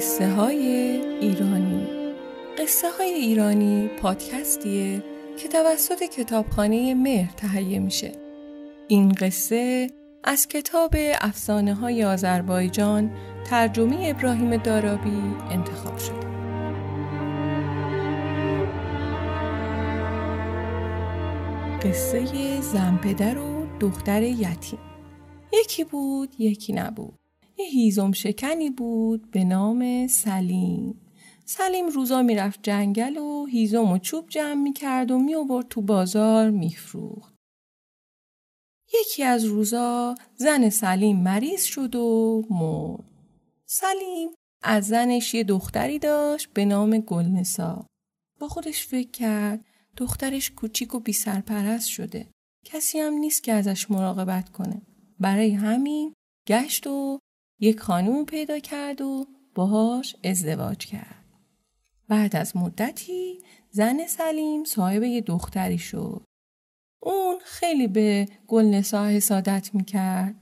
قصه های ایرانی. قصه های ایرانی پادکستیه که توسط کتابخانه مهر تهیه میشه. این قصه از کتاب افسانه های آذربایجان ترجمه ابراهیم دارابی انتخاب شده. قصه زنپدر و دختر یتیم. یکی بود یکی نبود. یه هیزم شکنی بود به نام سلیم. سلیم روزا می‌رفت جنگل و هیزم و چوب جمع می‌کرد و میآورد تو بازار میفروخت. یکی از روزا زن سلیم مریض شد و مرد. سلیم از زنش یه دختری داشت به نام گلنسا. با خودش فکر کرد دخترش کوچیک و بی سرپرست شده. کسی هم نیست که ازش مراقبت کنه. برای همین گشت و یک خانوم پیدا کرد و باهاش ازدواج کرد. بعد از مدتی زن سلیم صاحب یه دختری شد. اون خیلی به گلنسا حسادت می‌کرد.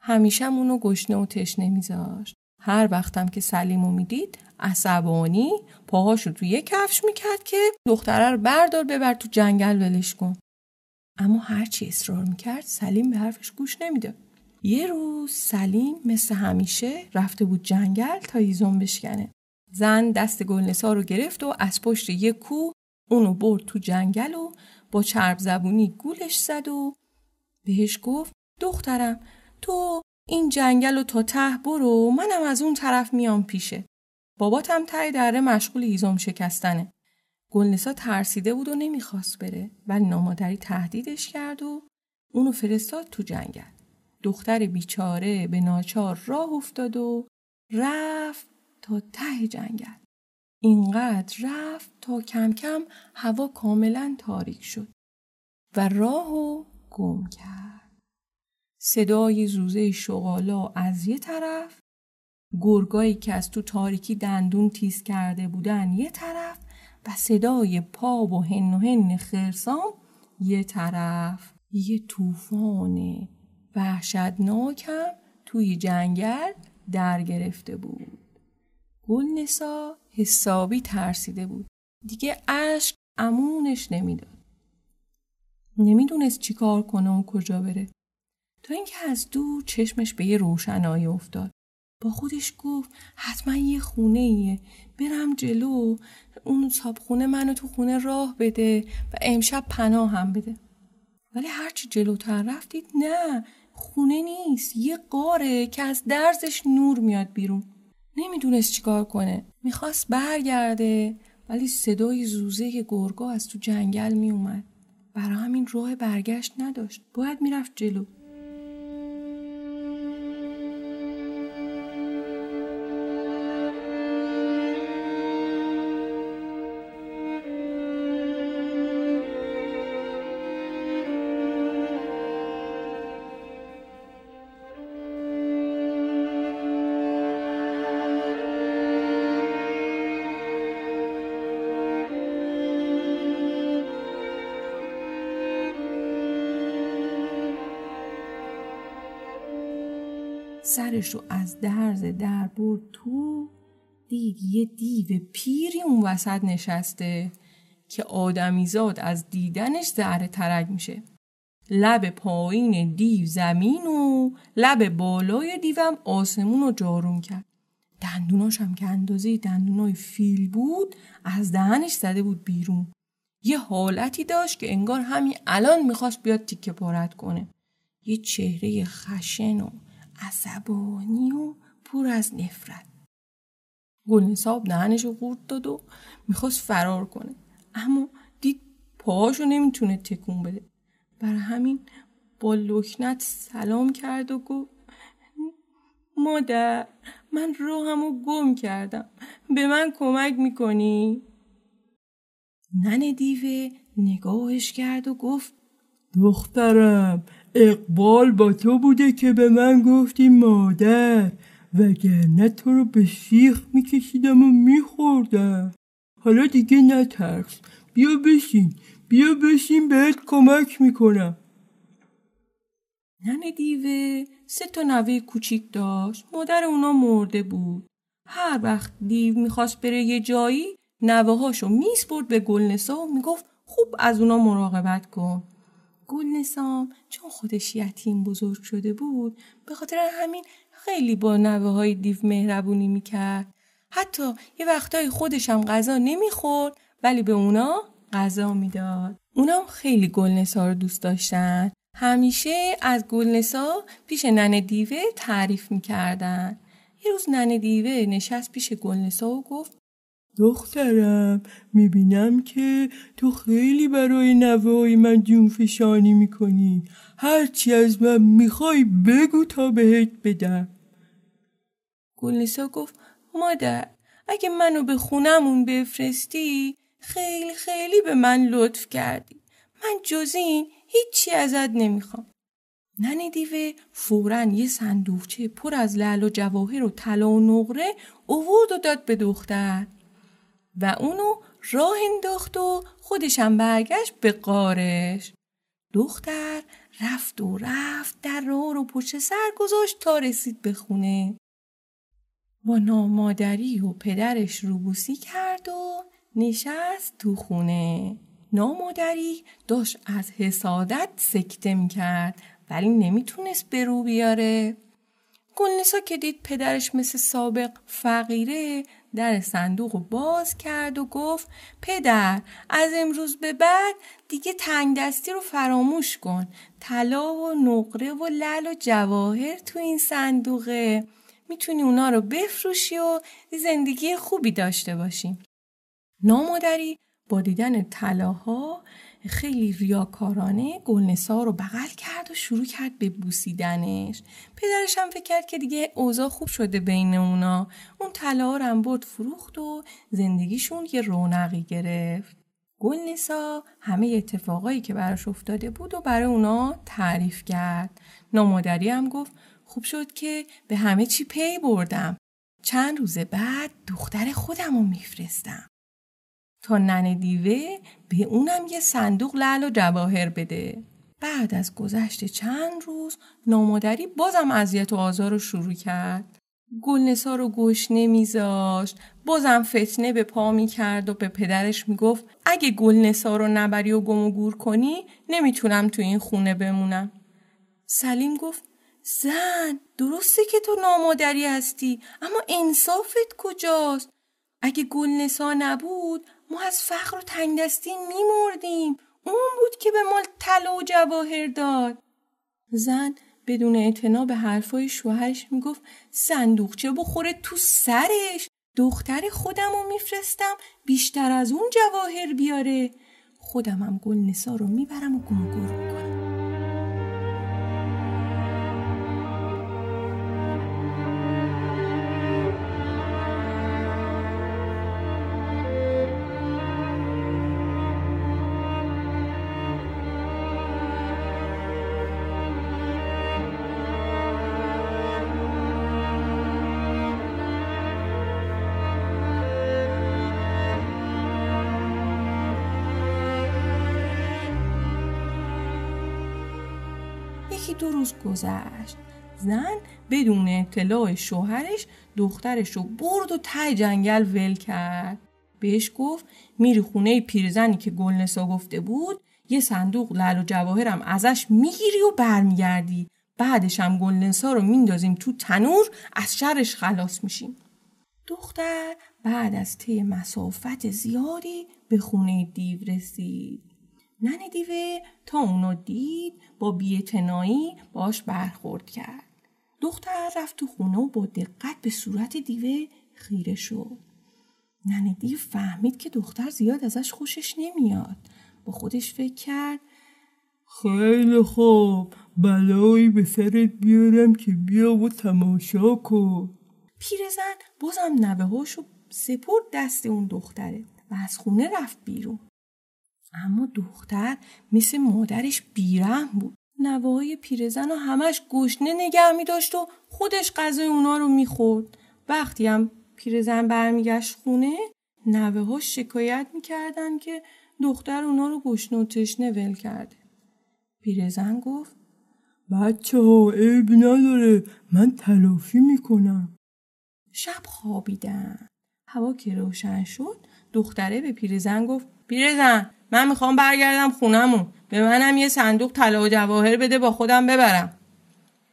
همیشه اونو گشنه و تشنه میذاشت. هر وقتم که سلیمو می‌دید عصبانی پاهاشو توی کفش می‌کرد که دختره رو بردار ببر تو جنگل ولش کن. اما هرچی اصرار می‌کرد سلیم به حرفش گوش نمی‌داد. یه روز سلیم مثل همیشه رفته بود جنگل تا ایزون بشکنه. زن دست گلنسا رو گرفت و از پشت یه کوه اونو برد تو جنگل و با چرب زبونی گولش زد و بهش گفت دخترم تو این جنگل رو تا ته برو منم از اون طرف میام پیشه. باباتم تای دره مشغول ایزم شکستنه. گلنسا ترسیده بود و نمی‌خواست بره ولی نامادری تهدیدش کرد و اونو فرستاد تو جنگل. دختر بیچاره به ناچار راه افتاد و رفت تا ته جنگل. اینقدر رفت تا کم کم هوا کاملا تاریک شد و راهو گم کرد. صدای زوزه شغالا از یه طرف گرگایی که از تو تاریکی دندون تیز کرده بودن یه طرف و صدای پا و هن و هن خرسام یه طرف یه طوفان وحشتناکم توی جنگل در گرفته بود. گلنسا حسابی ترسیده بود. دیگه اشک امونش نمی‌داد. نمی‌دونست چی کار کنه و کجا بره. تا اینکه از دور چشمش به یه روشنایی افتاد. با خودش گفت حتما یه خونه ایه. برم جلو اون صابخونه منو تو خونه راه بده و امشب پناه هم بده. ولی هرچی جلوتر رفتید نه خونه نیست یه قاره که از درزش نور میاد بیرون. نمی‌دونست چیکار کنه. می‌خواست برگرده ولی صدای زوزه گرگا از تو جنگل میومد برای همین راه برگشت نداشت. باید می‌رفت جلو. سرش رو از درز در برد تو دید یه دیو پیری اون وسط نشسته که آدمیزاد از دیدنش زهره ترک میشه. لب پایین دیو زمین و لب بالای دیوم آسمون رو جارون کرد. دندوناش هم که اندازه دندونای فیل بود از دهنش زده بود بیرون. یه حالتی داشت که انگار همین الان می‌خواست بیاد تیکه پارت کنه. یه چهره خشن و عصبانی و پر از نفرت. گلنساب دهنش رو قورت داد و می‌خواست فرار کنه. اما دید پاهاشو نمی‌تونه تکون بده. برای همین با لکنت سلام کرد و گفت مادر من راهمو گم کردم. به من کمک می‌کنی؟ نن دیوه نگاهش کرد و گفت دخترم اقبال با تو بوده که به من گفتی مادر وگرنه تو رو به سیخ میکشیدم و میخوردم. حالا دیگه نترس. بیا بشین. بیا بشین بهت کمک می‌کنم. ننه دیوه سه تا نوه کوچیک داشت. مادر اونا مرده بود. هر وقت دیو می‌خواست بره یه جایی نوهاشو میسپرد به گلنسا و می‌گفت خوب از اونا مراقبت کن. گلنسام چون خودش یتیم بزرگ شده بود به خاطر همین خیلی با نوه های دیو مهربونی می‌کرد. حتی یه وقتای خودش هم غذا نمی‌خورد ولی به اونا غذا می‌داد. اونام خیلی گلنسا رو دوست داشتن. همیشه از گلنسا پیش ننه دیوه تعریف می‌کردن. یه روز ننه دیوه نشست پیش گلنسا و گفت دخترم می‌بینم که تو خیلی برای نوای من جون فشانی می‌کنی. هرچی از من می‌خوای بگو تا بهت بدم. گلنسا گفت مادر اگه منو به خونمون بفرستی خیلی خیلی به من لطف کردی. من جز این هیچی ازت نمی‌خوام. ننه دیوه فورا یه صندوقچه پر از لعل و جواهر و طلا و نقره اوورد و داد به دختر. و اونو راه انداخت و خودشم برگشت به قارش. دختر رفت و رفت در راه رو پشت سر گذاشت تا رسید به خونه. با نامادری و پدرش روبوسی کرد و نشست تو خونه. نامادری داشت از حسادت سکته می‌کرد ولی نمی‌تونست به رو بیاره. گلنسا که دید پدرش مثل سابق فقیره در صندوق رو باز کرد و گفت پدر از امروز به بعد دیگه تنگ دستی رو فراموش کن. طلا و نقره و لل و جواهر تو این صندوقه. می‌تونی اونا رو بفروشی و زندگی خوبی داشته باشی. نامادری با دیدن طلاها خیلی ریاکارانه گلنسا رو بغل کرد و شروع کرد به بوسیدنش. پدرش هم فکر کرد که دیگه اوضاع خوب شده بین اونا. اون طلا رو برد فروخت و زندگیشون یه رونقی گرفت. گلنسا همه اتفاقایی که براش افتاده بود و برای اونا تعریف کرد. نامادری هم گفت خوب شد که به همه چی پی بردم. چند روز بعد دختر خودم رو میفرستم. تا ننه دیوه به اونم یه صندوق لعل و جواهر بده. بعد از گذشت چند روز نامادری بازم اذیت و آزار رو شروع کرد. گلنسا رو گوش نمیذاشت بازم فتنه به پا می‌کرد و به پدرش می‌گفت اگه گلنسا رو نبری و گم و گور کنی نمی‌تونم تو این خونه بمونم سلیم گفت زن درسته که تو نامادری هستی اما انصافت کجاست اگه گلنسا نبود ما از فخر و تنگ دستی میمردیم. اون بود که به ما طلا و جواهر داد. زن بدون اعتنا به حرفای شوهرش می‌گفت صندوقچه بخوره تو سرش. دختر خودم رو میفرستم بیشتر از اون جواهر بیاره. خودم هم گل نسا رو می‌برم و گمگور یکی دو روز گذشت. زن بدون اطلاع شوهرش دخترش رو برد و ته جنگل ول کرد. بهش گفت میری خونه پیرزنی که گلنسا گفته بود یه صندوق لل و جواهرم ازش می‌گیری و برمیگردی. بعدش هم گلنسا رو میندازیم تو تنور از شرش خلاص میشیم. دختر بعد از طی مسافت زیادی به خونه دیو رسید. ننه دیوه تا اونو دید با بیعتنایی باش برخورد کرد. دختر رفت تو خونه و با دقت به صورت دیوه خیره شد. ننه دیو فهمید که دختر زیاد ازش خوشش نمیاد. با خودش فکر کرد خیلی خوب بلایی به سرت بیارم که بیا و تماشا کن. پیرزن بازم نوه هاشو سپرد دست اون دختره و از خونه رفت بیرون. اما دختر مثل مادرش بیرم بود. نوای پیرزن و همش گشنه نگه می داشت و خودش غذای اونا رو می‌خورد. وقتی هم پیرزن برمیگشت خونه نوه ها شکایت می‌کردن که دختر اونا رو گشنه و تشنه ول کرده. پیرزن شب خوابیدن. هوا که روشن شد دختره به پیرزن گفت پیرزن من می‌خوام برگردم خونمون به منم یه صندوق طلا و جواهر بده با خودم ببرم.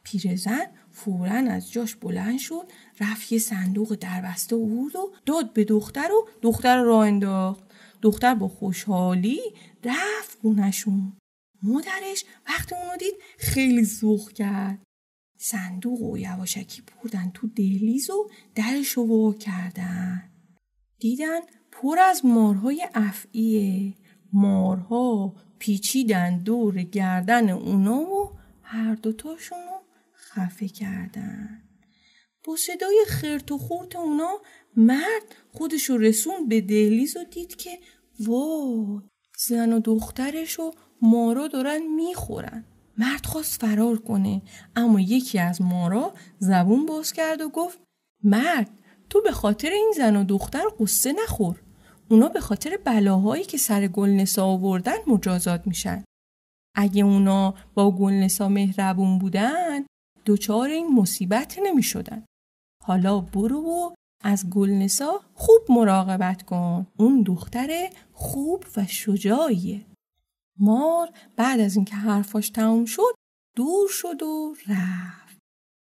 پیرزن فورا از جاش بلند شد رفت یه صندوق دربسته بود و داد به دختر و دختر راه انداخت. دختر با خوشحالی رفت خونشون مادرش وقتی اونو دید خیلی سوخ کرد. صندوق و یواشکی بردن تو دهلیز و درش رو کردن. دیدن پر از مارهای افعیه. مارها پیچیدن دور گردن اونا و هر دوتاشون رو خفه کردن. با صدای خرت و خورت اونا مرد خودش رو رسون به دهلیز و دید که وای زن و دخترش و مارا دارن می‌خورن. مرد خواست فرار کنه اما یکی از مارا زبون باز کرد و گفت مرد تو به خاطر این زن و دختر قصه نخور. اونا به خاطر بلاهایی که سر گلنسا آوردن مجازات میشن اگه اونا با گلنسا مهربون بودن دچار این مصیبت نمی شدن. حالا برو و از گلنسا خوب مراقبت کن. اون دختر خوب و شجاعیه. مار بعد از اینکه حرفاش تموم شد دور شد و رفت.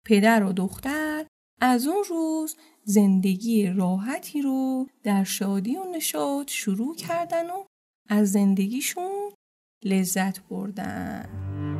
پدر و دختر از اون روز زندگی راحتی رو در شادی و نشاط شروع کردن و از زندگیشون لذت بردن.